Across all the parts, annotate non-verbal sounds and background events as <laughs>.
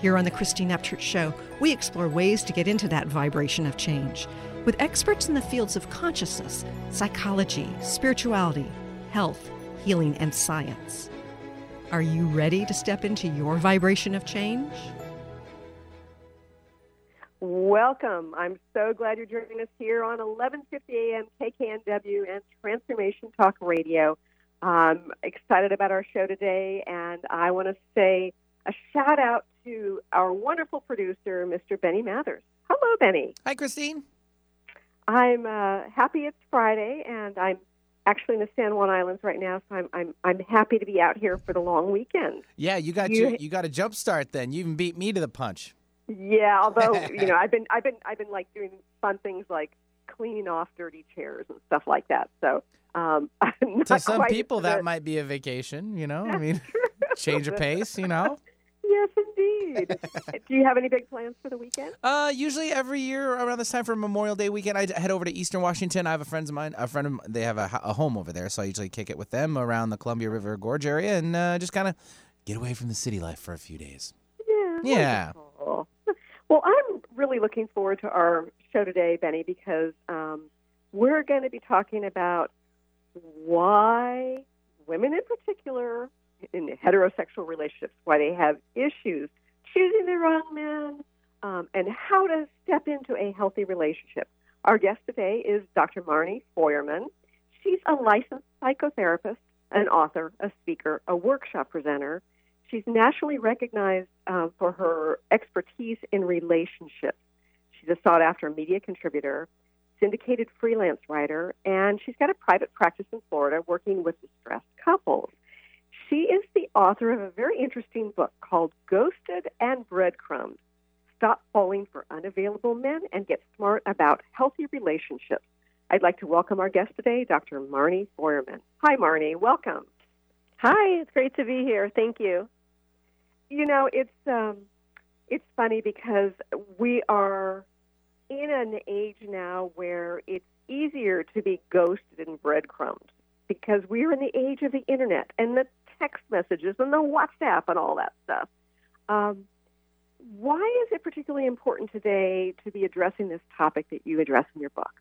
Here on The Christine Upchurch Show, we explore ways to get into that vibration of change with experts in the fields of consciousness, psychology, spirituality, health, healing, and science. Are you ready to step into your vibration of change? Welcome. I'm so glad you're joining us here on 11:50 a.m. KKNW and Transformation Talk Radio. I'm excited about our show today, and I want to say a shout out to our wonderful producer, Mr. Benny Mathers. Hello, Benny. Hi, Christine. I'm uh, happy it's Friday, and I'm actually in the San Juan Islands right now, so I'm I'm I'm happy to be out here for the long weekend. Yeah, you got You- you, you got a jump start then. You even beat me to the punch. Yeah, although <laughs> you know, I've been I've been I've been like doing fun things like cleaning off dirty chairs and stuff like that. So um, <laughs> To some people, that might be a vacation. You know, I mean, change of pace. You know. <laughs> Yes, indeed. <laughs> Do you have any big plans for the weekend? Uh, usually every year around this time for Memorial Day weekend, I head over to Eastern Washington. I have a friend of mine, a friend of they have a, a home over there, so I usually kick it with them around the Columbia River Gorge area and uh, just kind of get away from the city life for a few days. Yeah. Yeah. wonderful. Well, I'm really looking forward to our show today, Benny, because um, we're going to be talking about why women in particular in heterosexual relationships, why they have issues choosing the wrong man, um, and how to step into a healthy relationship. Our guest today is Dr. Marni Feuerman. She's a licensed psychotherapist, an author, a speaker, a workshop presenter. She's nationally recognized uh, for her expertise in relationships. She's a sought after media contributor, syndicated freelance writer, and she's got a private practice in Florida working with distressed couples. She is the author of a very interesting book called Ghosted and Breadcrumbed Stop Falling for Unavailable Men and Get Smart About Healthy Relationships. I'd like to welcome our guest today, Dr. Marni Feuerman. Hi, Marni. Welcome. Hi, it's great to be here. Thank you. You know, it's um, it's funny because we are in an age now where it's easier to be ghosted and breadcrumbed because we're in the age of the internet and the text messages and the WhatsApp and all that stuff. Um, why is it particularly important today to be addressing this topic that you address in your book?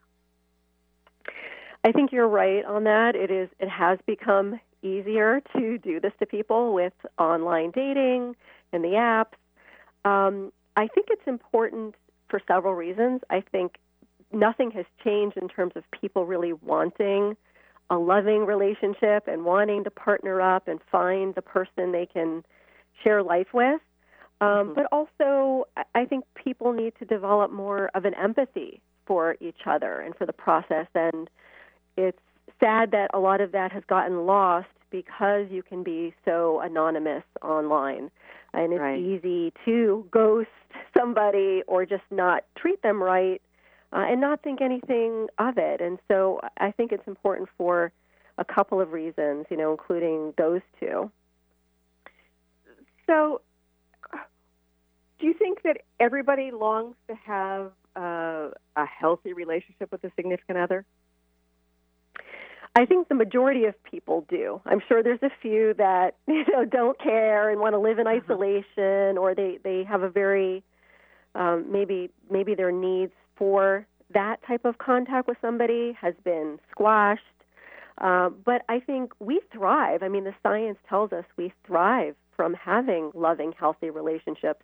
I think you're right on that. It is it has become easier to do this to people with online dating and the apps. Um, I think it's important for several reasons. I think nothing has changed in terms of people really wanting a loving relationship and wanting to partner up and find the person they can share life with. Um, Mhm. But also, I- I think people need to develop more of an empathy for each other and for the process. And it's sad that a lot of that has gotten lost because you can be so anonymous online. And it's Right. easy to ghost somebody or just not treat them right uh, and not think anything of it. And so I think it's important for a couple of reasons, you know, including those two. So, do you think that everybody longs to have uh, a healthy relationship with a significant other? I think the majority of people do. I'm sure there's a few that <laughs> you know don't care and want to live in Uh-huh. isolation, or they they have a very um, maybe maybe their needs for that type of contact with somebody has been squashed. Um, but I think we thrive. I mean, the science tells us we thrive from having loving, healthy relationships.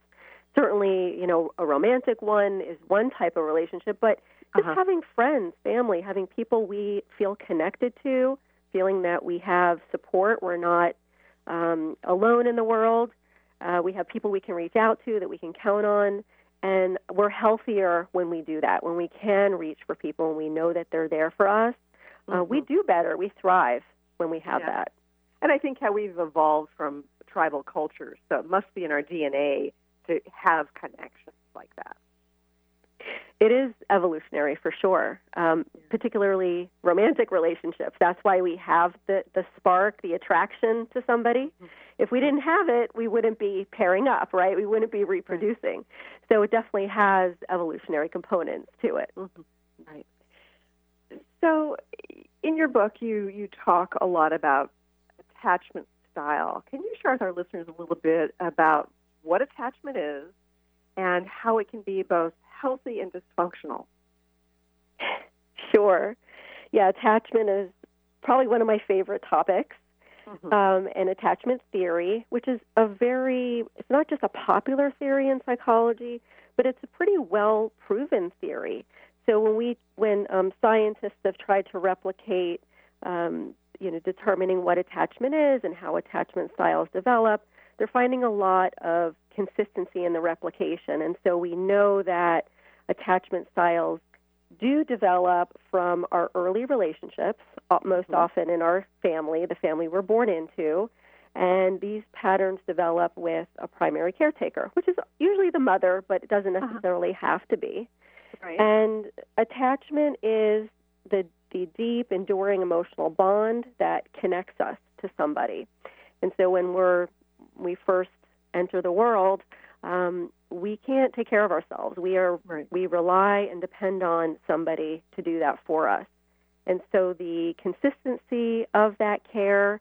Certainly, you know, a romantic one is one type of relationship, but just Uh-huh. having friends, family, having people we feel connected to, feeling that we have support, we're not um, alone in the world. Uh, we have people we can reach out to that we can count on, and we're healthier when we do that. When we can reach for people and we know that they're there for us, uh, we do better. We thrive when we have Mm-hmm. Yeah. that. And I think how we've evolved from tribal cultures, so it must be in our DNA to have connections like that. It is evolutionary for sure, um, particularly romantic relationships. That's why we have the, the spark, the attraction to somebody. Mm-hmm. If we didn't have it, we wouldn't be pairing up, right? We wouldn't be reproducing. So it definitely has evolutionary components to it. Mm-hmm. Right. So, in your book, you you talk a lot about attachment style. Can you share with our listeners a little bit about what attachment is and how it can be both healthy and dysfunctional? Sure. Yeah, attachment is probably one of my favorite topics. Mm-hmm. Um, and attachment theory, which is a very, it's not just a popular theory in psychology, but it's a pretty well proven theory. So when we, when um, scientists have tried to replicate, um, you know, determining what attachment is and how attachment styles develop, they're finding a lot of consistency in the replication. And so we know that attachment styles do develop from our early relationships, uh, most mm-hmm. often in our family, the family we're born into. And these patterns develop with a primary caretaker, which is usually the mother, but it doesn't uh-huh. necessarily uh-huh. have to be. Right. And attachment is the, the deep, enduring emotional bond that connects us to somebody. And so when we're we first enter the world, um, we can't take care of ourselves. We are right. we rely and depend on somebody to do that for us. And so the consistency of that care,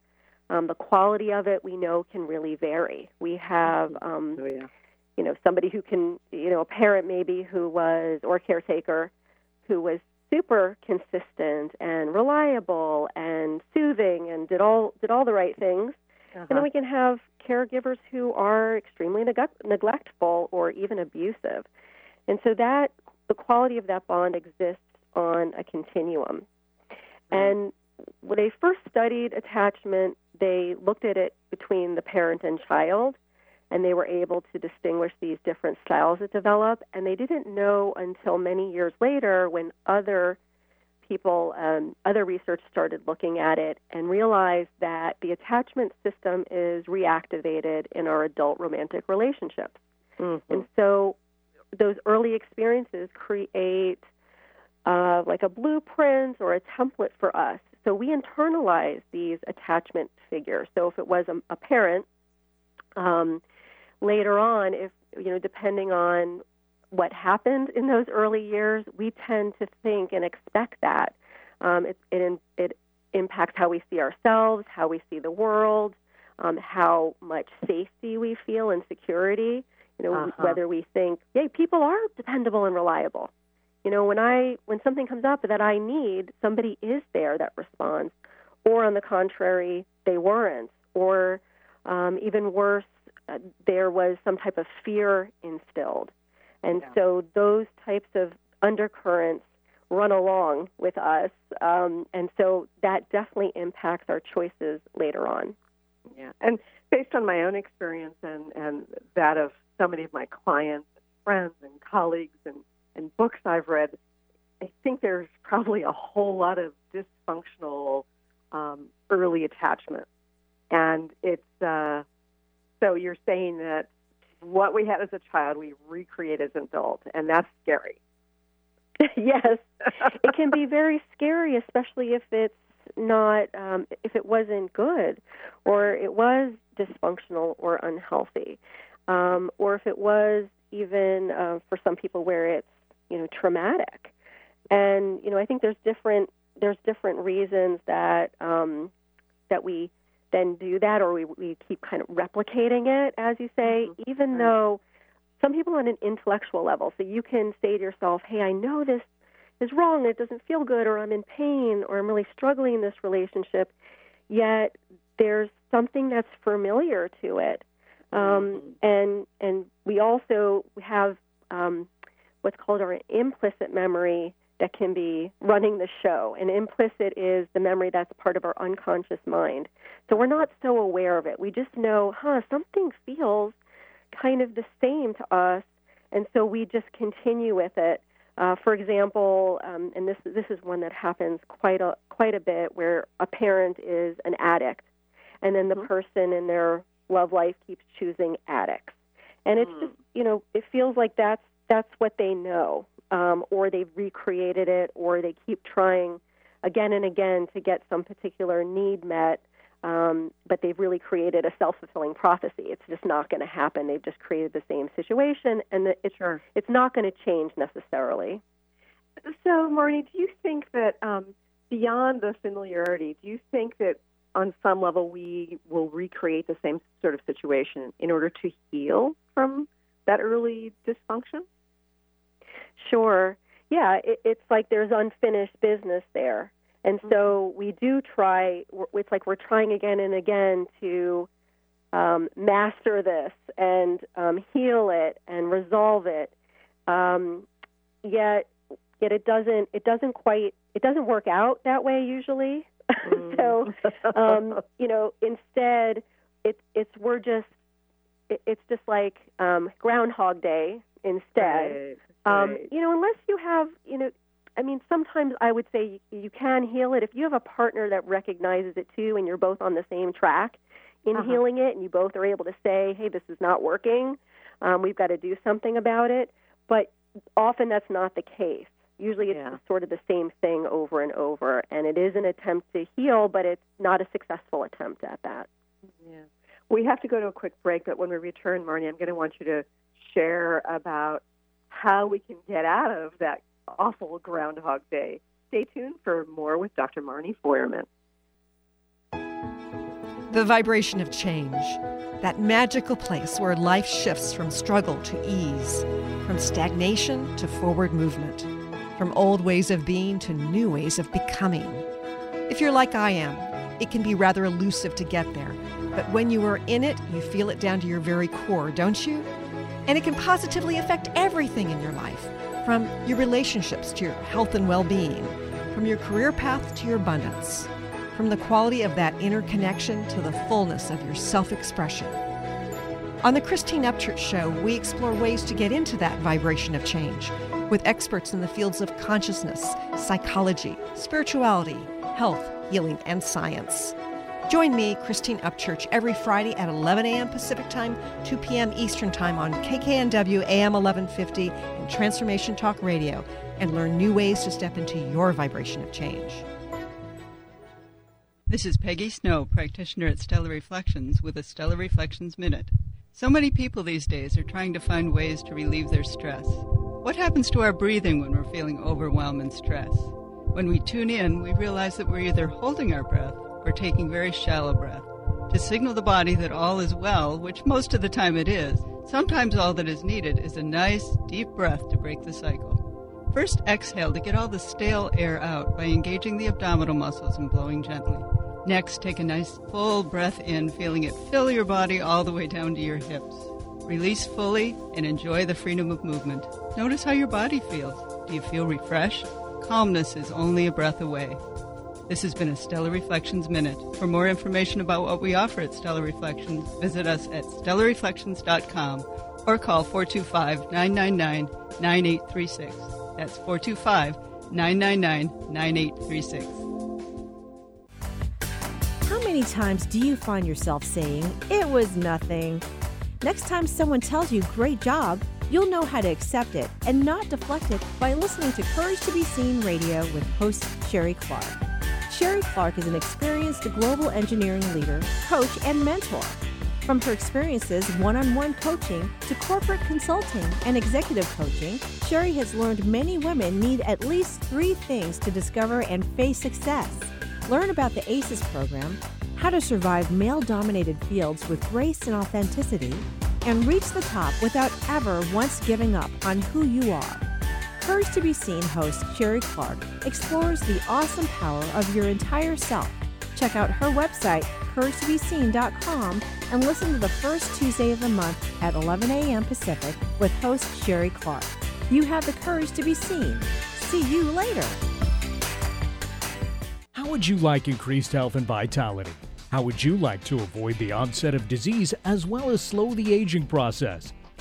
um, the quality of it, we know can really vary. We have, mm-hmm. um, oh, yeah. you know, somebody who can, you know, a parent maybe who was or caretaker who was super consistent and reliable and soothing and did all did all the right things. Uh-huh. And then we can have caregivers who are extremely neg- neglectful or even abusive. And so that the quality of that bond exists on a continuum. Mm-hmm. And when they first studied attachment, they looked at it between the parent and child, and they were able to distinguish these different styles that develop. And they didn't know until many years later when other people, um, other research started looking at it and realized that the attachment system is reactivated in our adult romantic relationships. Mm-hmm. And so those early experiences create uh, like a blueprint or a template for us. So we internalize these attachment figures. So if it was a, a parent, um, later on, if you know, depending on what happened in those early years, we tend to think and expect that. Um, it, it, it impacts how we see ourselves, how we see the world, um, how much safety we feel and security. You know, uh-huh. whether we think, "Hey, people are dependable and reliable." You know, when I when something comes up that I need, somebody is there that responds, or on the contrary, they weren't, or um, even worse, uh, there was some type of fear instilled. And yeah. so those types of undercurrents run along with us. Um, and so that definitely impacts our choices later on. Yeah. And based on my own experience and, and that of so many of my clients, friends, and colleagues, and, and books I've read, I think there's <laughs> probably a whole lot of dysfunctional um, early attachment. And it's uh, so you're saying that what we had as a child, we recreate as an adult, and that's scary. <laughs> yes, it can be very scary, especially if it's not, um, if it wasn't good, or it was dysfunctional or unhealthy, um, or if it was even uh, for some people where it's, you know, traumatic. And you know, I think there's different there's different reasons that um, that we then do that or we, we keep kind of replicating it, as you say, mm-hmm. even right. though some people on an intellectual level. So you can say to yourself, hey, I know this is wrong, it doesn't feel good, or I'm in pain, or I'm really struggling in this relationship, yet there's something that's familiar to it. Um, mm-hmm. and and we also have um, what's called our implicit memory that can be running the show. And implicit is the memory that's part of our unconscious mind. So we're not so aware of it. We just know, huh, something feels kind of the same to us, and so we just continue with it. Uh, for example, um, and this this is one that happens quite a quite a bit, where a parent is an addict, and then the mm-hmm. person in their love life keeps choosing addicts, and it's mm. just you know, it feels like that's that's what they know, um, or they've recreated it, or they keep trying again and again to get some particular need met. Um, but they've really created a self-fulfilling prophecy. It's just not going to happen. They've just created the same situation, and it's Sure. it's not going to change necessarily. So, Marni, do you think that um, beyond the familiarity, do you think that on some level we will recreate the same sort of situation in order to heal from that early dysfunction? Sure. Yeah, it, it's like there's unfinished business there. And so we do try, it's like we're trying again and again to um, master this and um, heal it and resolve it. Um, yet, yet it doesn't, it doesn't quite, it doesn't work out that way usually. <laughs> so, um, <laughs> you know, instead, it's, it's, we're just, it, it's just like um, Groundhog Day instead. Right, Um, right. you know, unless you have, you know, I mean, sometimes I would say you, you can heal it if you have a partner that recognizes it too, and you're both on the same track in Uh-huh. healing it, and you both are able to say, "Hey, this is not working. Um, we've got to do something about it." But often that's not the case. Usually, it's Yeah. sort of the same thing over and over, and it is an attempt to heal, but it's not a successful attempt at that. Yeah. We have to go to a quick break, but when we return, Marni, I'm going to want you to share about how we can get out of that awful Groundhog Day. Stay tuned for more with Dr. Marni Feuerman. The vibration of change, that magical place where life shifts from struggle to ease, from stagnation to forward movement, from old ways of being to new ways of becoming. If you're like I am, it can be rather elusive to get there, but when you are in it, you feel it down to your very core, don't you? And it can positively affect everything in your life, from your relationships to your health and well being, from your career path to your abundance from the quality of that inner connection to the fullness of your self expression. On the Christine Upchurch Show, we explore ways to get into that vibration of change with experts in the fields of consciousness, psychology, spirituality, health, healing, and science. Join me, Christine Upchurch, every Friday at 11 a.m. Pacific Time, 2 p.m. Eastern Time on KKNW AM 1150 and Transformation Talk Radio, and learn new ways to step into your vibration of change. This is Peggy Snow, practitioner at Stellar Reflections, with a Stellar Reflections Minute. So many people these days are trying to find ways to relieve their stress. What happens to our breathing when we're feeling overwhelm and stress? When we tune in, we realize that we're either holding our breath or taking very shallow breath to signal the body that all is well, which most of the time it is. Sometimes all that is needed is a nice, deep breath to break the cycle. First, exhale to get all the stale air out by engaging the abdominal muscles and blowing gently. Next, take a nice full breath in, feeling it fill your body all the way down to your hips. Release fully and enjoy the freedom of movement. Notice how your body feels. Do you feel refreshed? Calmness is only a breath away. This has been a Stellar Reflections Minute. For more information about what we offer at Stellar Reflections, visit us at stellarreflections.com or call 425 999 9836. That's 425 999 9836. How many times do you find yourself saying, It was nothing? Next time someone tells you, Great job, you'll know how to accept it and not deflect it by listening to Courage to Be Seen radio with host Sherry Clark. Sherry Clark is an experienced global engineering leader, coach, and mentor. From her experiences one on one coaching to corporate consulting and executive coaching, Sherry has learned many women need at least three things to discover and face success. Learn about the ACES program, how to survive male dominated fields with grace and authenticity, and reach the top without ever once giving up on who you are. Courage to Be Seen host Sherry Clark explores the awesome power of your entire self. Check out her website, couragetobeseen.com, and listen to the first Tuesday of the month at 11 a.m. Pacific with host Sherry Clark. You have the courage to be seen. See you later. How would you like increased health and vitality? How would you like to avoid the onset of disease as well as slow the aging process?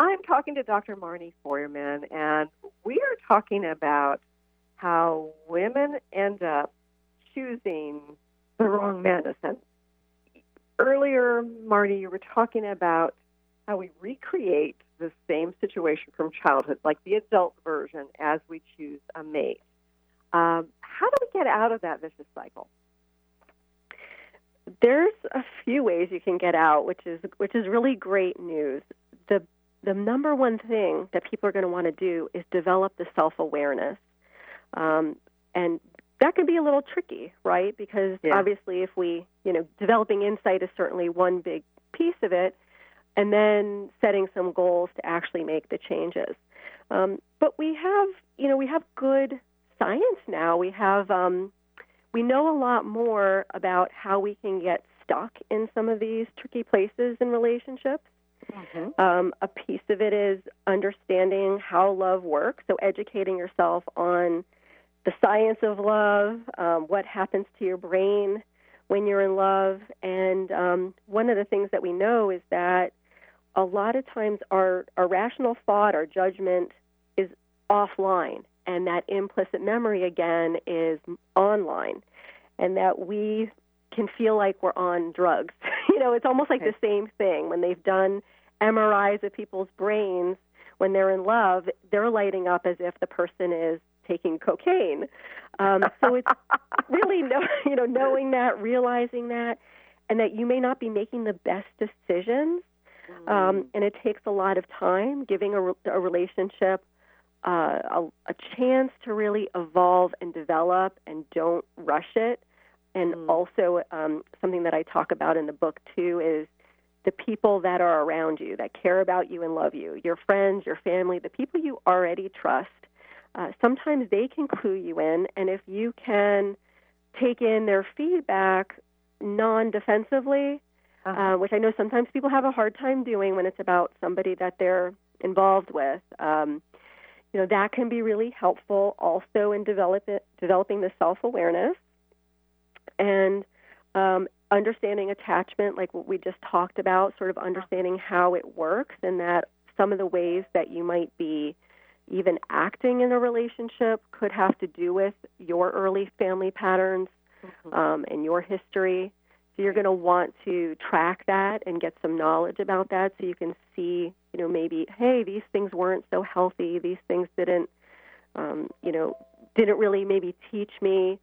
I'm talking to Dr. Marni Feuerman, and we are talking about how women end up choosing the wrong medicine. Earlier, Marni, you were talking about how we recreate the same situation from childhood, like the adult version, as we choose a mate. Um, how do we get out of that vicious cycle? There's a few ways you can get out, which is which is really great news. The the number one thing that people are going to want to do is develop the self awareness, um, and that can be a little tricky, right? Because Yeah. obviously, if we, you know, developing insight is certainly one big piece of it, and then setting some goals to actually make the changes. Um, but we have, you know, we have good science now. We have, um, we know a lot more about how we can get stuck in some of these tricky places in relationships. Um, a piece of it is understanding how love works, so educating yourself on the science of love, um, what happens to your brain when you're in love. And um, one of the things that we know is that a lot of times our, our rational thought, our judgment is offline, and that implicit memory again is online, and that we can feel like we're on drugs. <laughs> you know, it's almost like Okay. the same thing when they've done MRIs of people's brains when they're in love, they're lighting up as if the person is taking cocaine. Um, so it's <laughs> really know, <laughs> you know knowing that, realizing that, and that you may not be making the best decisions. Um, and it takes a lot of time, giving a, a relationship uh, a, a chance to really evolve and develop, and don't rush it. And Mm. also, um, something that I talk about in the book too is the people that are around you, that care about you and love you, your friends, your family, the people you already trust. Uh, sometimes they can clue you in, and if you can take in their feedback non-defensively, Uh-huh. uh, which I know sometimes people have a hard time doing when it's about somebody that they're involved with. Um, you know that can be really helpful also in develop it, developing the self-awareness and um, understanding attachment, like what we just talked about, sort of understanding how it works, and that some of the ways that you might be even acting in a relationship could have to do with your early family patterns um, and your history. So you're going to want to track that and get some knowledge about that, so you can see, you know, maybe, hey, these things weren't so healthy. These things didn't, um, you know, didn't really maybe teach me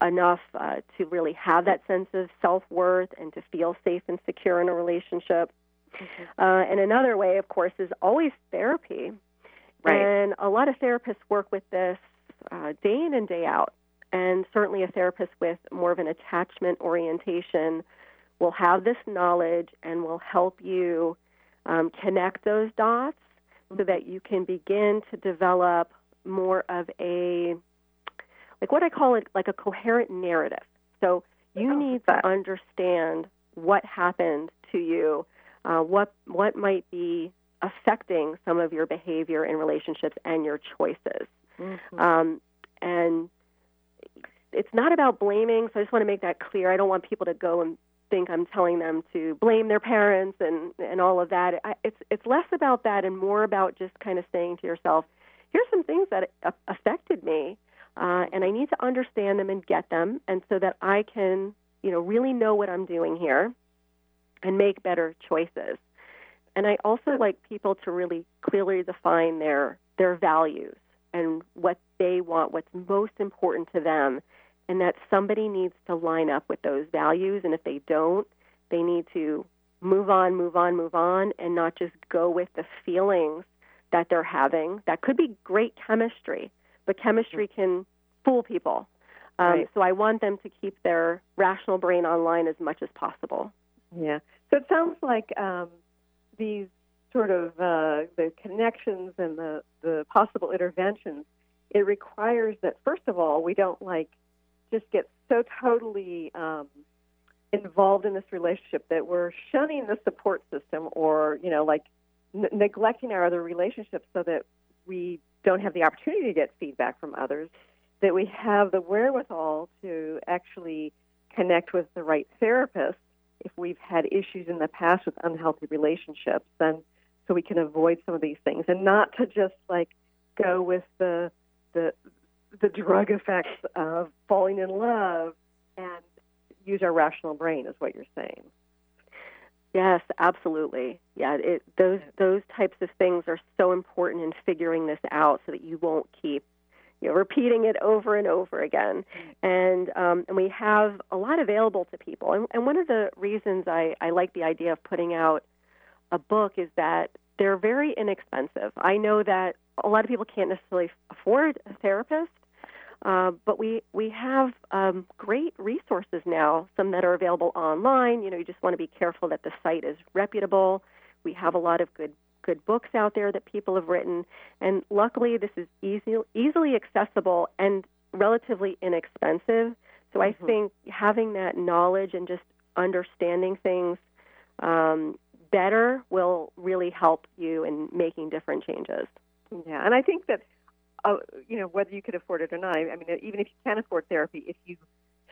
enough uh, to really have that sense of self worth and to feel safe and secure in a relationship. Uh, and another way, of course, is always therapy. Right. And a lot of therapists work with this uh, day in and day out. And certainly a therapist with more of an attachment orientation will have this knowledge and will help you um, connect those dots so that you can begin to develop more of a like what I call it like a coherent narrative. So you need to understand what happened to you, uh, what what might be affecting some of your behavior in relationships and your choices. Mhm. Um, and it's not about blaming. So I just want to make that clear. I don't want people to go and think I'm telling them to blame their parents and and all of that. I, it's it's less about that and more about just kind of saying to yourself, here's some things that affected me, uh, and I need to understand them and get them, and so that I can you know really know what I'm doing here and make better choices. And I also like people to really clearly define their their values and what they want, what's most important to them, and that somebody needs to line up with those values. And if they don't, they need to move on, move on, move on, and not just go with the feelings that they're having. That could be great chemistry, but chemistry can fool people. Um, Right. So I want them to keep their rational brain online as much as possible. Yeah. So it sounds like um, these sort of uh, the connections and the, the possible interventions it requires that first of all we don't like just get so totally um, involved in this relationship that we're shunning the support system or you know like n- neglecting our other relationships so that we don't have the opportunity to get feedback from others that we have the wherewithal to actually connect with the right therapist if we've had issues in the past with unhealthy relationships then so we can avoid some of these things and not to just like go with the the the drug effects of falling in love and use our rational brain is what you're saying. Yes, absolutely. Yeah, it, those those types of things are so important in figuring this out, so that you won't keep you know repeating it over and over again. And um, and we have a lot available to people. And, and one of the reasons I, I like the idea of putting out a book is that they're very inexpensive. I know that a lot of people can't necessarily afford a therapist, uh, but we we have um, great resources now. Some that are available online. You know, you just want to be careful that the site is reputable. We have a lot of good good books out there that people have written, and luckily this is easy, easily accessible and relatively inexpensive. So I mm-hmm. think having that knowledge and just understanding things um, better will really help you in making different changes. Yeah, and I think that uh, you know, whether you could afford it or not. I mean, even if you can't afford therapy, if you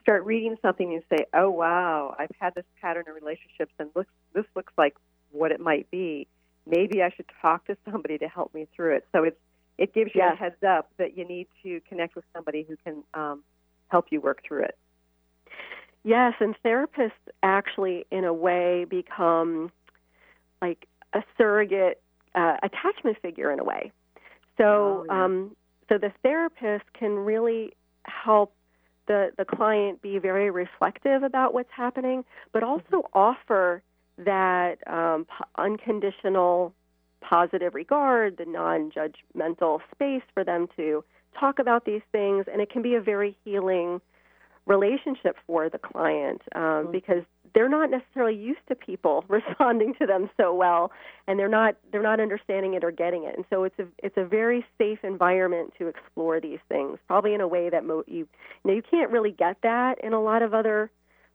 start reading something and say, "Oh wow, I've had this pattern of relationships, and looks this looks like what it might be," maybe I should talk to somebody to help me through it. So it's it gives you yes. a heads up that you need to connect with somebody who can um, help you work through it. Yes, and therapists actually, in a way, become like a surrogate uh, attachment figure in a way. So, oh, yeah. um, so the therapist can really help the, the client be very reflective about what's happening, but also mm-hmm. offer that um, unconditional positive regard, the non judgmental space for them to talk about these things. And it can be a very healing relationship for the client um, mm-hmm. because they're not necessarily used to people <laughs> responding to them so well, and they're not they're not understanding it or getting it. And so it's a it's a very safe environment to explore these things, probably in a way that mo- you you know you can't really get that in a lot of other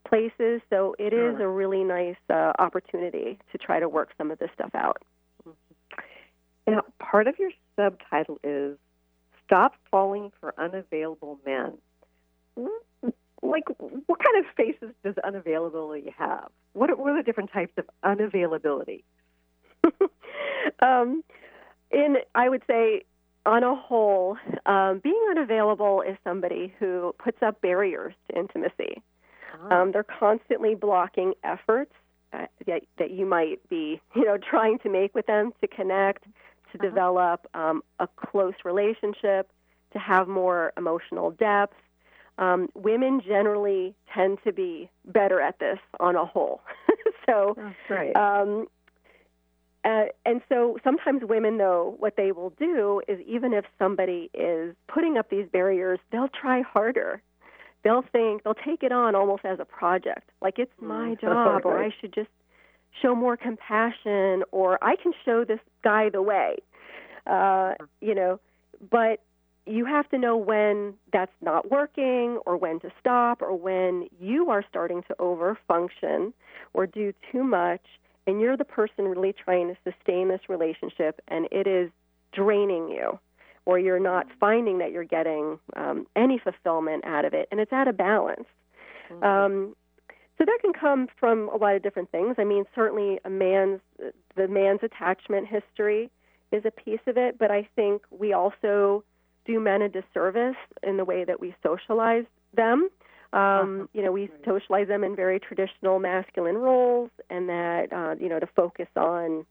places. So it is a really nice uh, opportunity to try to work some of this stuff out. Now, part of your subtitle is "Stop Falling for Unavailable Men." Like what kind of faces does unavailability have? What are, what are the different types of unavailability? <laughs> um, in I would say, on a whole, um, being unavailable is somebody who puts up barriers to intimacy. Ah. Um, they're constantly blocking efforts uh, that, that you might be, you know, trying to make with them to connect, to uh-huh. develop um, a close relationship, to have more emotional depth, um, women generally tend to be better at this on a whole. <laughs> so, right. Um, uh, and so sometimes women, though, what they will do is even if somebody is putting up these barriers, they'll try harder. They'll think, they'll take it on almost as a project, like it's my mm. <laughs> job, or I should just show more compassion, or I can show this guy the way. Uh, you know, but you have to know when that's not working or when to stop or when you are starting to overfunction or do too much and you're the person really trying to sustain this relationship and it is draining you or you're not finding that you're getting um, any fulfillment out of it and it's out of balance mm-hmm. um, so that can come from a lot of different things i mean certainly a man's the man's attachment history is a piece of it but i think we also do men a disservice in the way that we socialize them. Um, uh-huh. you know, we socialize them in very traditional masculine roles, and that uh, you know to focus on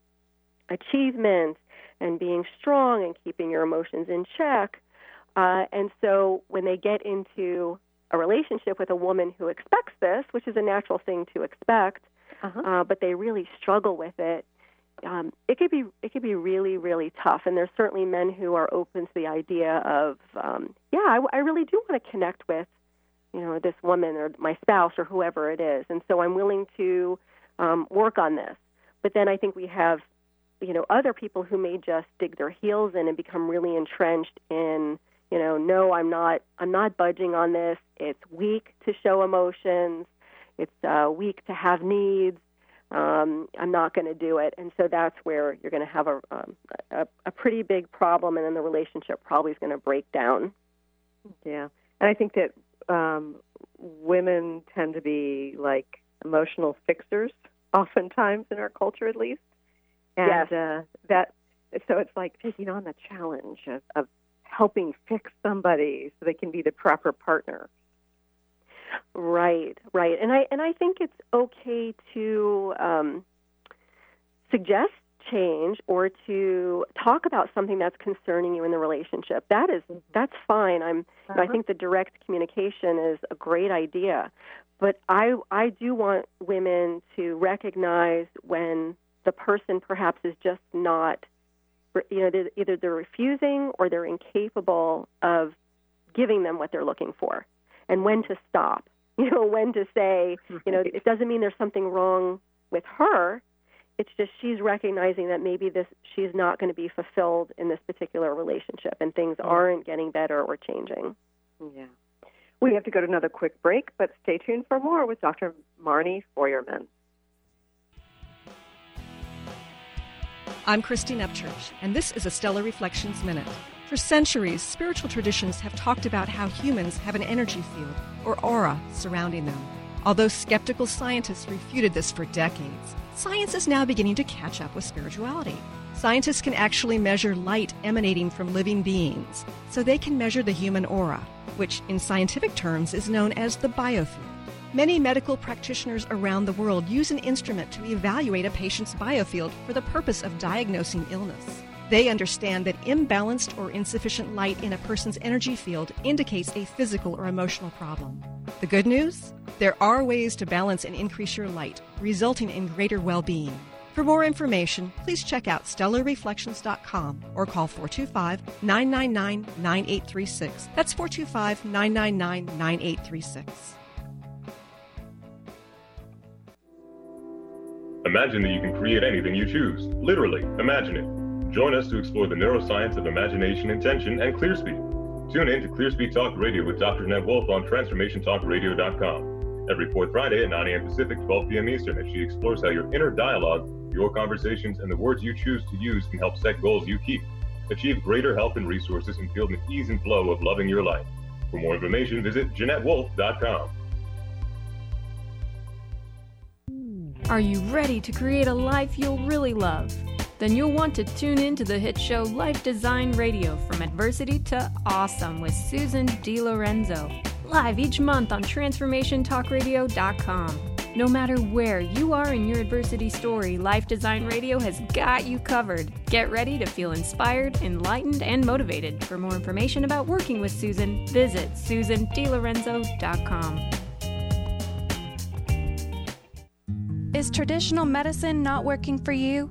achievement and being strong and keeping your emotions in check. Uh, and so when they get into a relationship with a woman who expects this, which is a natural thing to expect, uh-huh. uh, but they really struggle with it, um, it could be it could be really really tough. And there's certainly men who are open to the idea of, um, yeah, I, I really do want to connect with, you know, this woman or my spouse or whoever it is, and so I'm willing to um, work on this. But then I think we have, you know, other people who may just dig their heels in and become really entrenched in, You know, no, I'm not. I'm not budging on this. It's weak to show emotions. It's uh, weak to have needs. Um, I'm not going to do it, and so that's where you're going to have a, um, a a pretty big problem, and then the relationship probably is going to break down. Yeah, and I think that um, women tend to be like emotional fixers, <laughs> oftentimes in our culture, at least. And Yes. uh, that so it's like taking on the challenge of, of helping fix somebody so they can be the proper partner. Right, right, and I and I think it's okay to um, suggest change or to talk about something that's concerning you in the relationship. That is that's fine. I'm you know, I think the direct communication is a great idea, but I I do want women to recognize when the person perhaps is just not you know they're- either they're refusing or they're incapable of giving them what they're looking for and when to stop <laughs> you know when to say you know mm-hmm. it doesn't mean there's something wrong with her it's just she's recognizing that maybe this she's not going to be fulfilled in this particular relationship and things mm-hmm. aren't getting better or changing Yeah. We have to go to another quick break, but stay tuned for more with Dr. Marni Feuerman. I'm Christine Upchurch, and this is a Stellar Reflections Minute. For centuries, spiritual traditions have talked about how humans have an energy field, or aura, surrounding them. Although skeptical scientists refuted this for decades, science is now beginning to catch up with spirituality. Scientists can actually measure light emanating from living beings, so they can measure the human aura, which in scientific terms is known as the biofield. Many medical practitioners around the world use an instrument to evaluate a patient's biofield for the purpose of diagnosing illness. They understand that imbalanced or insufficient light in a person's energy field indicates a physical or emotional problem. The good news? There are ways to balance and increase your light, resulting in greater well being. For more information, please check out stellarreflections.com or call 425 999 9836. That's 425 999 9836. Imagine that you can create anything you choose. Literally, imagine it. Join us to explore the neuroscience of imagination, intention, and ClearSpeed. Tune in to ClearSpeed Talk Radio with Dr. Ned Wolf on TransformationTalkRadio.com. Every fourth Friday at 9 a.m. Pacific, 12 p.m. Eastern, as she explores how your inner dialogue, your conversations, and the words you choose to use can help set goals you keep. Achieve greater health and resources and feel the ease and flow of loving your life. For more information, visit JeanetteWolf.com. Are you ready to create a life you'll really love? Then you'll want to tune in to the hit show Life Design Radio from Adversity to Awesome with Susan DiLorenzo. Live each month on TransformationTalkRadio.com. No matter where you are in your adversity story, Life Design Radio has got you covered. Get ready to feel inspired, enlightened, and motivated. For more information about working with Susan, visit SusanDiLorenzo.com. Is traditional medicine not working for you?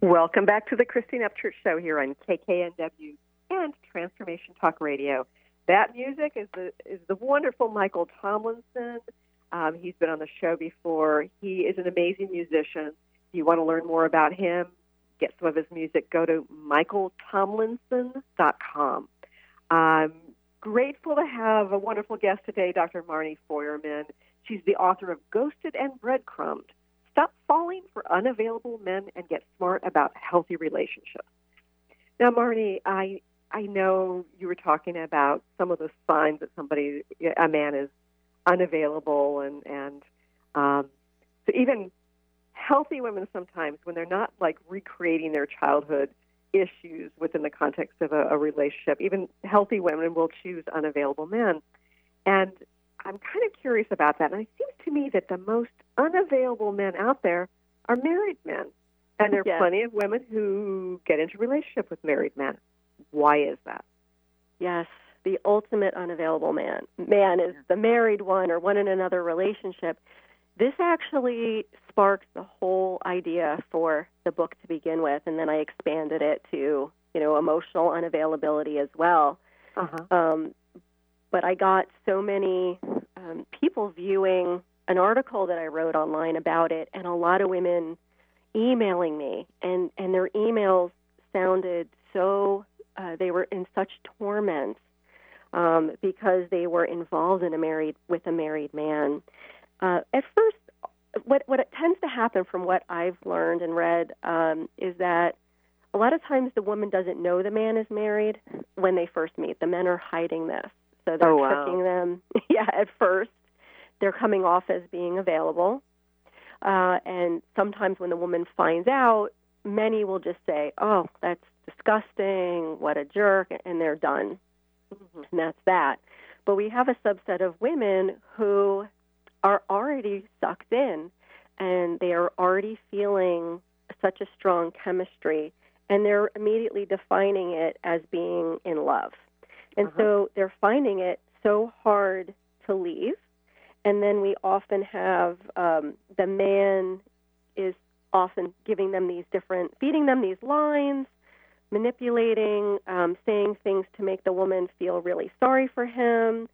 Welcome back to the Christine Upchurch Show here on KKNW and Transformation Talk Radio. that music is the is the wonderful Michael Tomlinson. Um, he's been on the show before. He is an amazing musician. If you want to learn more about him, get some of his music, go to michaeltomlinson.com. I'm grateful to have a wonderful guest today, Dr. Marni Feuerman. She's the author of Ghosted and Breadcrumbed Stop Falling for Unavailable Men and Get Smart About Healthy Relationships. Now, Marni, I I know you were talking about some of the signs that somebody, a man, is unavailable, and and um, so even healthy women sometimes, when they're not like recreating their childhood issues within the context of a, a relationship, even healthy women will choose unavailable men, and I'm kind of curious about that. And it seems to me that the most unavailable men out there are married men. And there are Yes. plenty of women who get into relationship with married men. Why is that? Yes, the ultimate unavailable man. Man is the married one or one in another relationship. This actually sparked the whole idea for the book to begin with, and then I expanded it to, you know, emotional unavailability as well. Uh-huh. Um, but I got so many um, people viewing an article that I wrote online about it, and a lot of women emailing me, and and their emails sounded so uh, they were in such torment um, because they were involved in a married with a married man. Uh, at first, what what tends to happen, from what I've learned and read, um, is that a lot of times the woman doesn't know the man is married when they first meet. The men are hiding this, so they're Oh, wow. tricking them. <laughs> yeah, at first they're coming off as being available, uh, and sometimes when the woman finds out, many will just say, "Oh, that's disgusting. What a jerk," and they're done, and that's that. But we have a subset of women who are already sucked in, and they are already feeling such a strong chemistry, and they're immediately defining it as being in love. And so they're finding it so hard to leave. And then we often have um, the man is often giving them these different, feeding them these lines, manipulating, um, saying things to make the woman feel really sorry for him,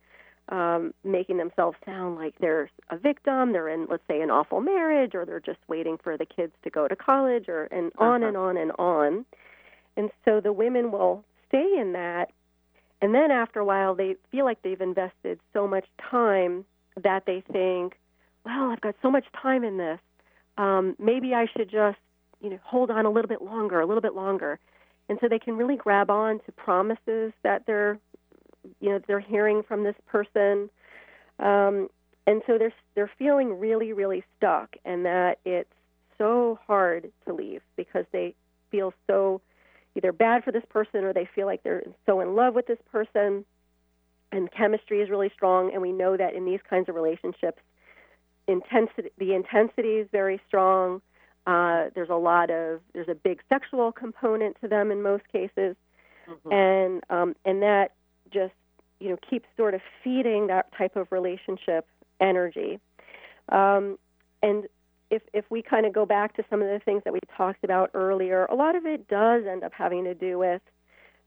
um, making themselves sound like they're a victim. They're in, let's say, an awful marriage, or they're just waiting for the kids to go to college, or and on Uh-huh. and on and on. And so the women will stay in that, and then after a while, they feel like they've invested so much time that they think, well, I've got so much time in this. Um, maybe I should just, you know, hold on a little bit longer, a little bit longer. And so they can really grab on to promises that they're, you know, they're hearing from this person. Um, and so they're they're feeling really, really stuck, and that it's so hard to leave because they feel so either bad for this person or they feel like they're so in love with this person. And chemistry is really strong and we know that in these kinds of relationships intensity the intensity is very strong. Uh, there's a lot of there's a big sexual component to them in most cases. And um, and that just you know keeps sort of feeding that type of relationship energy. Um, and if if we kind of go back to some of the things that we talked about earlier, a lot of it does end up having to do with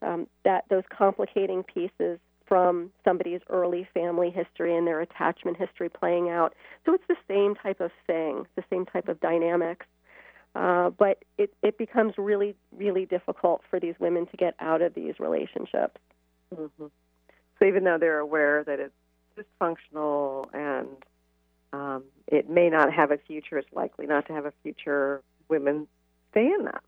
um, that those complicating pieces from somebody's early family history and their attachment history playing out. So it's the same type of thing, the same type of dynamics. Uh, but it, it becomes really, really difficult for these women to get out of these relationships. hmm So even though they're aware that it's dysfunctional and um, it may not have a future, it's likely not to have a future. Women stay in them.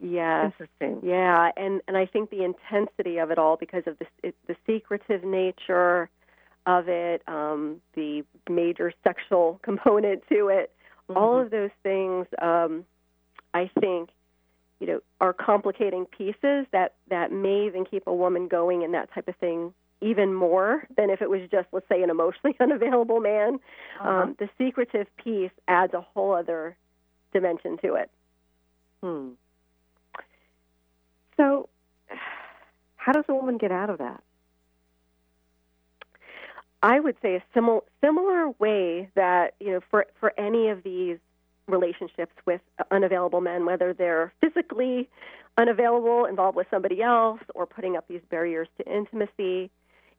Yes. Yeah, and and I think the intensity of it all because of the it, the secretive nature of it, um, the major sexual <laughs> component to it, all of those things, um, I think, you know, are complicating pieces that that may even keep a woman going in that type of thing even more than if it was just, let's say, an emotionally <laughs> unavailable man. Um, the secretive piece adds a whole other dimension to it. Hmm. So, <sighs> how does a woman get out of that? I would say a similar similar way that you know for for any of these relationships with unavailable men, whether they're physically unavailable, involved with somebody else, or putting up these barriers to intimacy,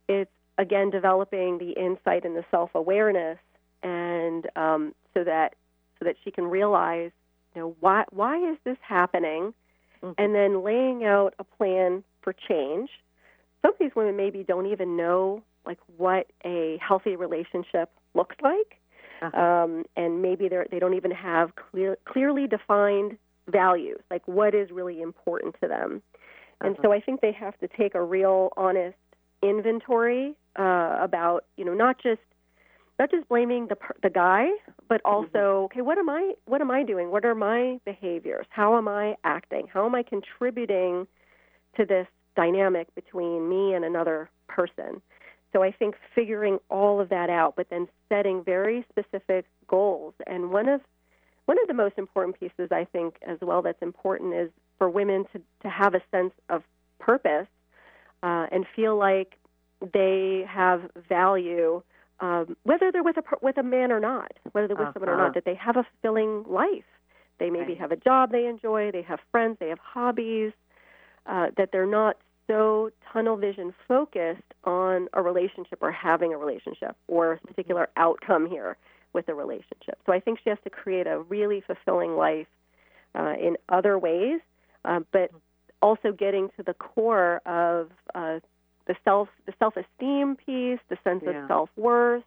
it's again developing the insight and the self awareness, and um, so that so that she can realize, you know, why why is this happening, Mhm. and then laying out a plan for change. Some of these women maybe don't even know like what a healthy relationship looks like, Uh-huh. um, and maybe they they don't even have clear, clearly defined values, like what is really important to them. And Uh-huh. so I think they have to take a real honest inventory uh, about you know not just not just blaming the the guy, but also okay, what am I what am I doing? What are my behaviors? How am I acting? How am I contributing to this dynamic between me and another person? So I think figuring all of that out, but then setting very specific goals. And one of one of the most important pieces I think as well that's important is for women to, to have a sense of purpose uh, and feel like they have value, um, whether they're with a with a man or not, whether they're with someone or Uh-huh. not, that they have a fulfilling life. They maybe Right. have a job they enjoy, they have friends, they have hobbies, uh, that they're not so tunnel vision focused on a relationship or having a relationship or a particular outcome here with a relationship. So I think she has to create a really fulfilling life uh, in other ways, uh, but also getting to the core of uh, the self the self esteem piece, the sense Yeah. of self worth,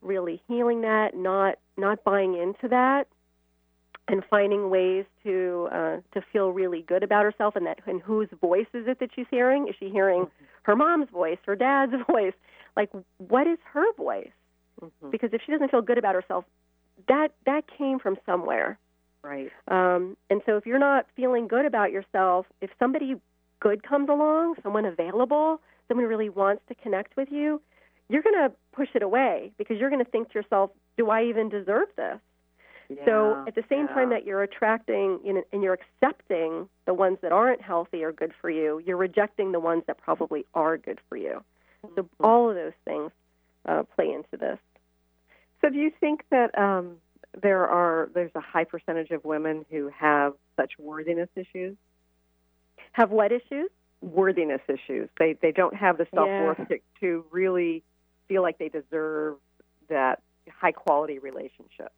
really healing that, not not buying into that, and finding ways to uh, to feel really good about herself and that and whose voice is it that she's hearing? Is she hearing her mom's voice, her dad's <laughs> voice? Like what is her voice? Mhm. Because if she doesn't feel good about herself, that that came from somewhere. Right. Um, and so if you're not feeling good about yourself, if somebody good comes along, someone available, someone who really wants to connect with you, you're going to push it away because you're going to think to yourself, do I even deserve this? So at the same time that you're attracting you know, and you're accepting the ones that aren't healthy or good for you, you're rejecting the ones that probably are good for you. So Mm-hmm. all of those things uh, play into this. So, do you think that um, there are there's a high percentage of women who have such worthiness issues? Have what issues? Worthiness issues. They they don't have the self worth Yeah. to, to really feel like they deserve that high quality relationship.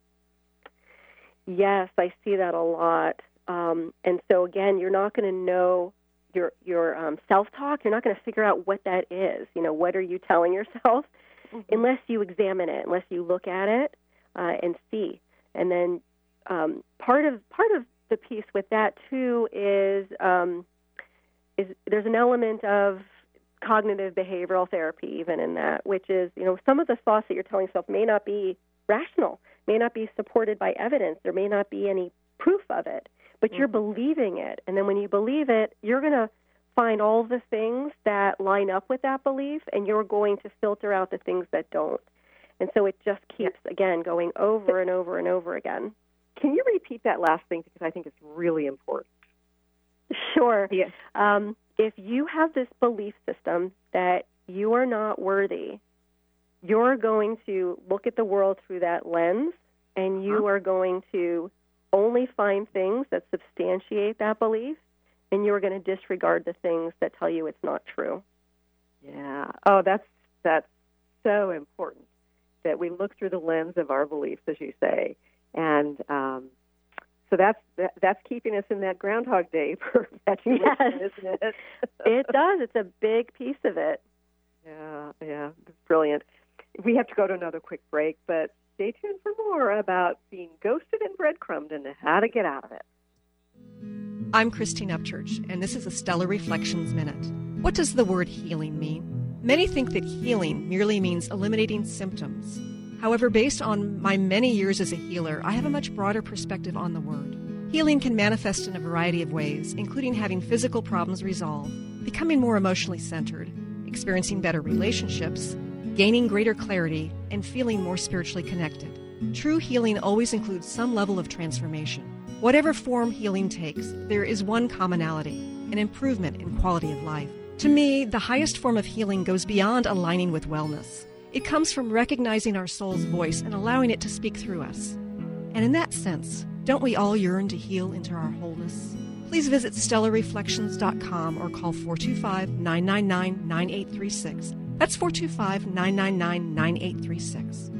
Yes, I see that a lot. Um, and so again, you're not going to know your your um, self talk. You're not going to figure out what that is. You know, what are you telling yourself? Unless you examine it, unless you look at it uh, and see. And then um, part of part of the piece with that too is um, is there's an element of cognitive behavioral therapy even in that, which is you know some of the thoughts that you're telling yourself may not be rational, may not be supported by evidence, there may not be any proof of it, but you're believing it, and then when you believe it, you're going to find all the things that line up with that belief, and you're going to filter out the things that don't. And so it just keeps again going over and over and over again. Can you repeat that last thing because I think it's really important. Sure. Yeah. Um, if you have this belief system that you are not worthy, you're going to look at the world through that lens, and you are going to only find things that substantiate that belief, and you're going to disregard the things that tell you it's not true. Yeah. Oh, that's that's so important that we look through the lens of our beliefs, as you say, and um, so that's that, that's keeping us in that Groundhog Day <laughs> perpetuation, Yes. isn't it? it does. It's a big piece of it. Yeah, yeah, brilliant. We have to go to another quick break, but stay tuned for more about being ghosted and breadcrumbed and how to get out of it. I'm Christine Upchurch, and this is a Stellar Reflections Minute. What does the word healing mean? Many think that healing merely means eliminating symptoms. However, based on my many years as a healer, I have a much broader perspective on the word. Healing can manifest in a variety of ways, including having physical problems resolved, becoming more emotionally centered, experiencing better relationships, gaining greater clarity, and feeling more spiritually connected. True healing always includes some level of transformation. Whatever form healing takes, there is one commonality an improvement in quality of life. To me, the highest form of healing goes beyond aligning with wellness. It comes from recognizing our soul's voice and allowing it to speak through us. And in that sense, don't we all yearn to heal into our wholeness? Please visit stellarreflections.com or call 425 999 9836 That's 425 999 9836.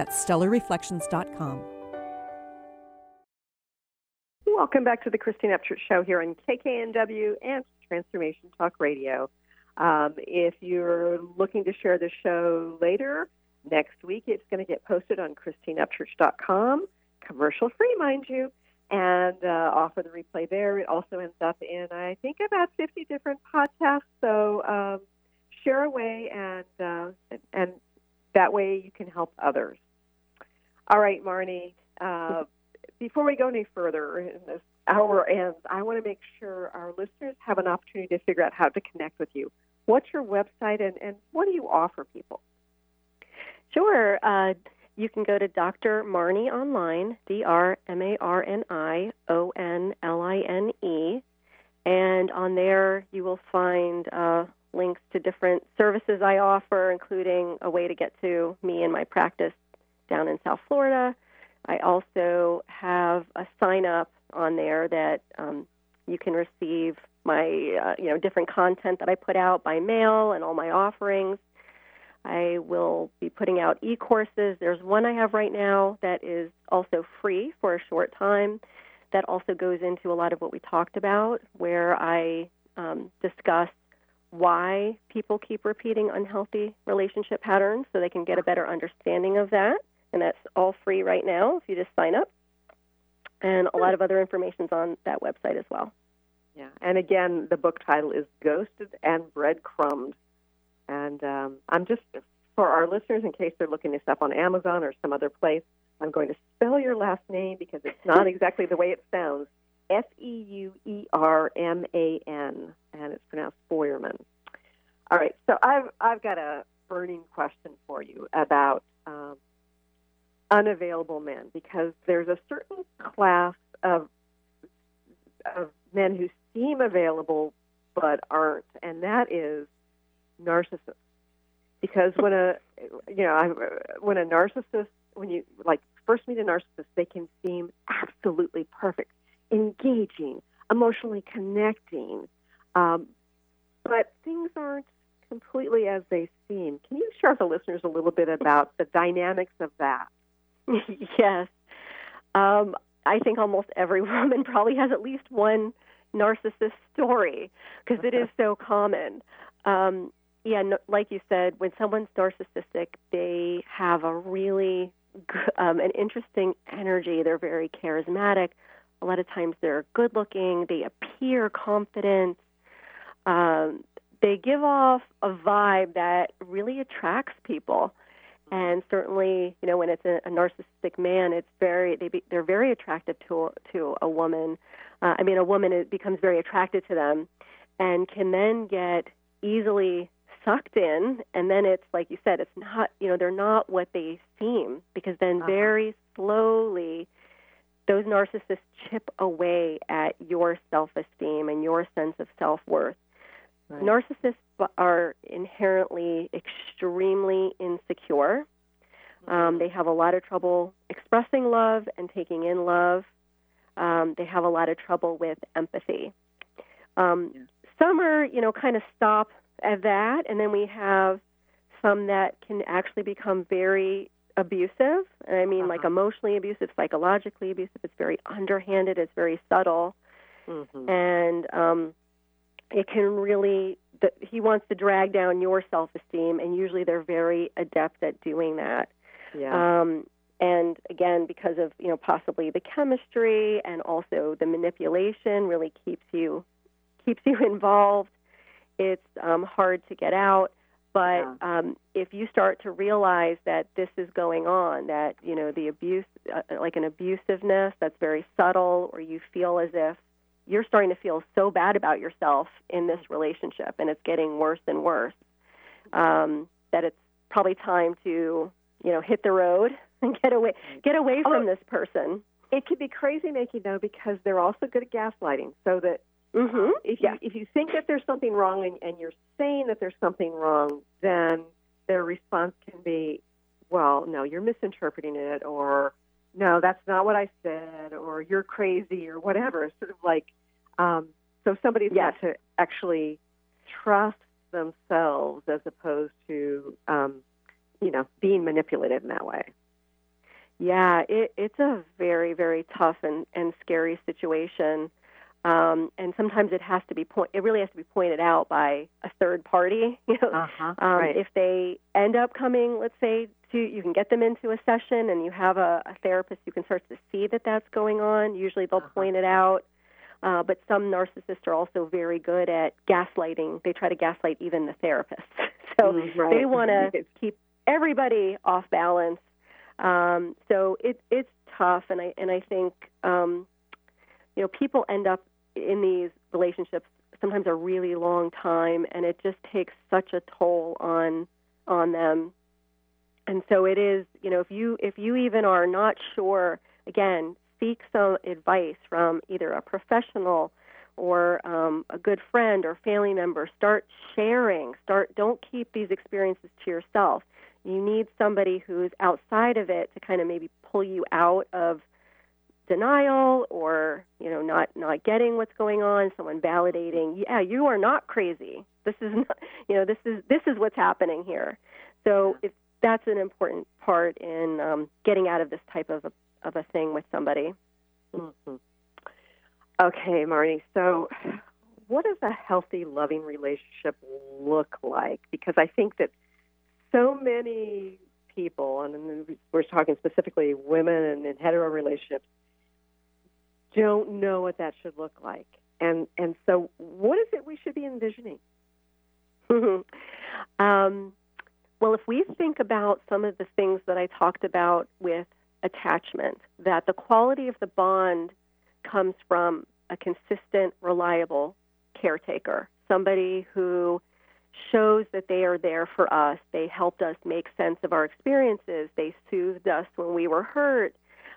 That's stellarreflections.com. Welcome back to the Christine Upchurch Show here on KKNW and Transformation Talk Radio. Um, if you're looking to share the show later, next week it's going to get posted on ChristineUpchurch.com, commercial free, mind you, and uh, offer the replay there. It also ends up in, I think, about 50 different podcasts. So um, share away, and, uh, and that way you can help others. All right, Marni. Uh, before we go any further in this hour ends, I want to make sure our listeners have an opportunity to figure out how to connect with you. What's your website and, and what do you offer people? Sure. Uh, you can go to Dr. Marni online, D R M A R N I O N L I N E, and on there you will find uh, links to different services I offer, including a way to get to me and my practice down in South Florida. I also have a sign up on there that um, you can receive my uh, you know different content that I put out by mail and all my offerings. I will be putting out e-courses. There's one I have right now that is also free for a short time. That also goes into a lot of what we talked about, where I um, discuss why people keep repeating unhealthy relationship patterns so they can get a better understanding of that and that's all free right now if you just sign up. And a lot of other information is on that website as well. Yeah, and again, the book title is Ghosted and Breadcrumbed. And um, I'm just, for our listeners, in case they're looking this up on Amazon or some other place, I'm going to spell your last name because it's not <laughs> exactly the way it sounds. F E U E R M A N, and it's pronounced Feuerman. All right, so I've I've got a burning question for you about um, unavailable men because there's a certain class of of men who seem available but aren't, and that is narcissists. Because when a you know when a narcissist when you like first meet a narcissist, they can seem absolutely perfect, engaging, emotionally connecting, um, but things aren't completely as they seem. Can you share with the listeners a little bit about the dynamics of that? <laughs> yes. Um, I think almost every <laughs> woman probably has at least one narcissist story because it is so common. Um, yeah, no, like you said, when someone's narcissistic, they have a really um, an interesting energy. They're very charismatic. A lot of times they're good looking. They appear confident. Um, they give off a vibe that really attracts people. And certainly, you know, when it's a, a narcissistic man, it's very they be, they're very attractive to to a woman. Uh, I mean, a woman it becomes very attracted to them, and can then get easily sucked in. And then it's like you said, it's not you know they're not what they seem because then uh-huh. very slowly those narcissists chip away at your self esteem and your sense of self worth. Right. Narcissists are inherently extremely insecure. Um, they have a lot of trouble expressing love and taking in love. Um, they have a lot of trouble with empathy. Um, yeah. Some are, you know, kind of stop at that, and then we have some that can actually become very abusive. And I mean, uh-huh. like emotionally abusive, psychologically abusive. It's very underhanded. It's very subtle, mm-hmm. and um, it can really the, he wants to drag down your self-esteem and usually they're very adept at doing that yeah. Um, and again because of you know possibly the chemistry and also the manipulation really keeps you keeps you <laughs> involved it's um, hard to get out but yeah. um, if you start to realize that this is going on that you know the abuse uh, like an abusiveness that's very subtle or you feel as if you're starting to feel so bad about yourself in this relationship and it's getting worse and worse um, that it's probably time to you know hit the road <laughs> and get away get away from oh, this person it can be crazy making though because they're also good at gaslighting so that mm-hmm. if you if you think that there's something wrong and, and you're saying that there's something wrong then their response can be well no you're misinterpreting it or no, that's not what I said, or you're crazy, or whatever. It's sort of like, um, so somebody's yes. got to actually trust themselves as opposed to, um, you know, being manipulated in that way. Yeah, it, it's a very, very tough and, and scary situation. Um, and sometimes it has to be point. It really has to be pointed out by a third party. <laughs> You know, uh-huh, um, right. if they end up coming, let's say, to you can get them into a session, and you have a, a therapist, you can start to see that that's going on. Usually, they'll uh-huh. point it out. Uh, but some narcissists are also very good at gaslighting. They try to gaslight even the therapist. <laughs> so mm, right. they want to keep everybody off balance. Um, so it, it's tough, and I and I think um, you know people end up in these relationships sometimes a really long time and it just takes such a toll on on them and so it is you know if you if you even are not sure again seek some advice from either a professional or um, a good friend or family member start sharing start don't keep these experiences to yourself. You need somebody who's outside of it to kind of maybe pull you out of denial or you know not not getting what's going on someone validating yeah you are not crazy. This is not you know this is this is what's happening here. So if that's an important part in um, getting out of this type of a, of a thing with somebody mm-hmm. okay marni so what does a healthy loving relationship look like because i think that so many people and we're talking specifically women and in hetero relationships don't know what that should look like. And and so, what is it we should be envisioning? <laughs> um, well, if we think about some of the things that I talked about with attachment, that the quality of the bond comes from a consistent, reliable caretaker, somebody who shows that they are there for us. They helped us make sense of our experiences. They soothed us when we were hurt.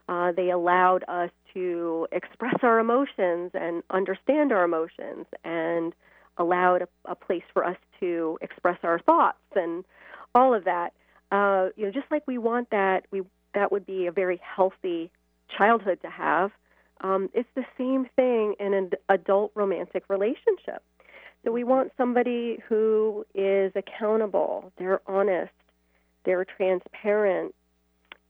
Uh, they allowed us to express our emotions and understand our emotions and allowed a, a place for us to express our thoughts and all of that. Uh, you know, just like we want that, we that would be a very healthy childhood to have. Um, it's the same thing in an adult romantic relationship. So we want somebody who is accountable, they're honest, they're transparent.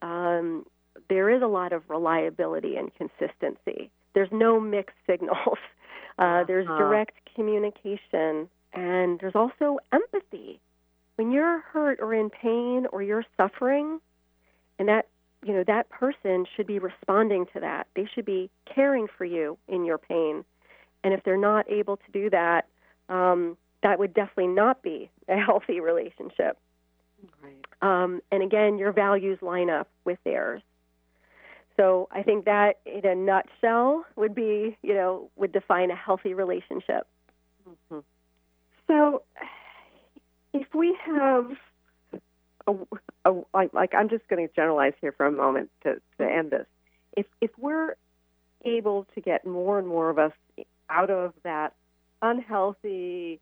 Um, there is a lot of reliability and consistency. There's no mixed <laughs> signals. Uh, there's Uh-huh. direct communication, and there's also empathy. When you're hurt or in pain or you're suffering, and that you know that person should be responding to that. They should be caring for you in your pain, and if they're not able to do that, um, that would definitely not be <laughs> a healthy relationship. Right. Um, and again, your values line up with theirs. So I think that, in a nutshell, would be you know would define a healthy relationship. Mm-hmm. So, if we have a, a like, I'm just going to generalize here for a moment to, to end this. If if we're able to get more and more of us out of that unhealthy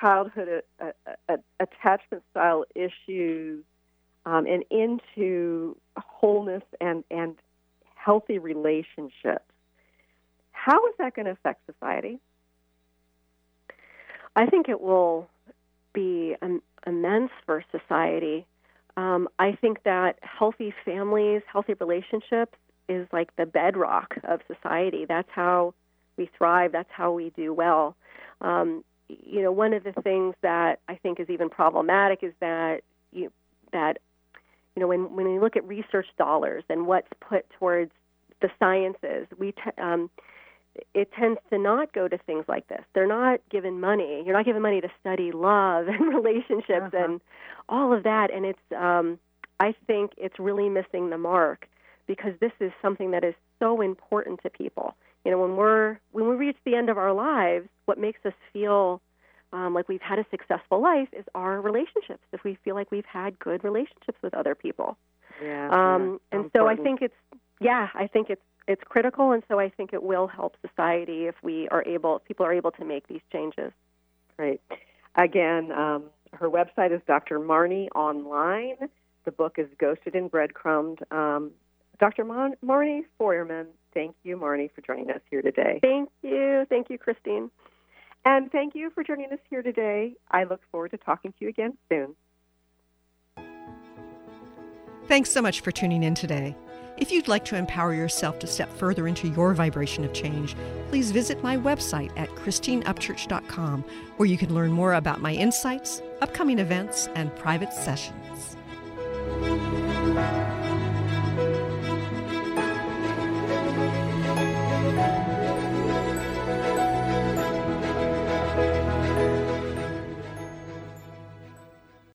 childhood uh, uh, attachment style issues um, and into wholeness and and healthy relationships, how is that going to affect society? I think it will be um, immense for society. Um, I think that healthy families, healthy relationships is like the bedrock of society. That's how we thrive. That's how we do well. Um, you know, one of the things that I think is even problematic is that you that you know when when we look at research dollars and what's put towards the sciences, we t- um, it tends to not go to things like this. They're not given money. You're not given money to study love <laughs> and relationships Uh-huh. and all of that. And it's, um, I think it's really missing the mark because this is something that is so important to people. You know, when we're when we reach the end of our lives, what makes us feel um, like we've had a successful life is our relationships. If we feel like we've had good relationships with other people. Yeah. Um, yeah. and so I think it's yeah, I think it's it's critical, and so I think it will help society if we are able, if people are able to make these changes. Great. Again, um, her website is Dr. Marni Online. The book is Ghosted and Breadcrumbed. Um, Dr. Mon- Marni Feuerman, thank you, Marni, for joining us here today. Thank you, thank you, Christine. And thank you for joining us here today. I look forward to talking to you again soon. Thanks so much for tuning in today. If you'd like to empower yourself to step further into your vibration of change, please visit my website at christineupchurch.com, where you can learn more about my insights, upcoming events, and private sessions.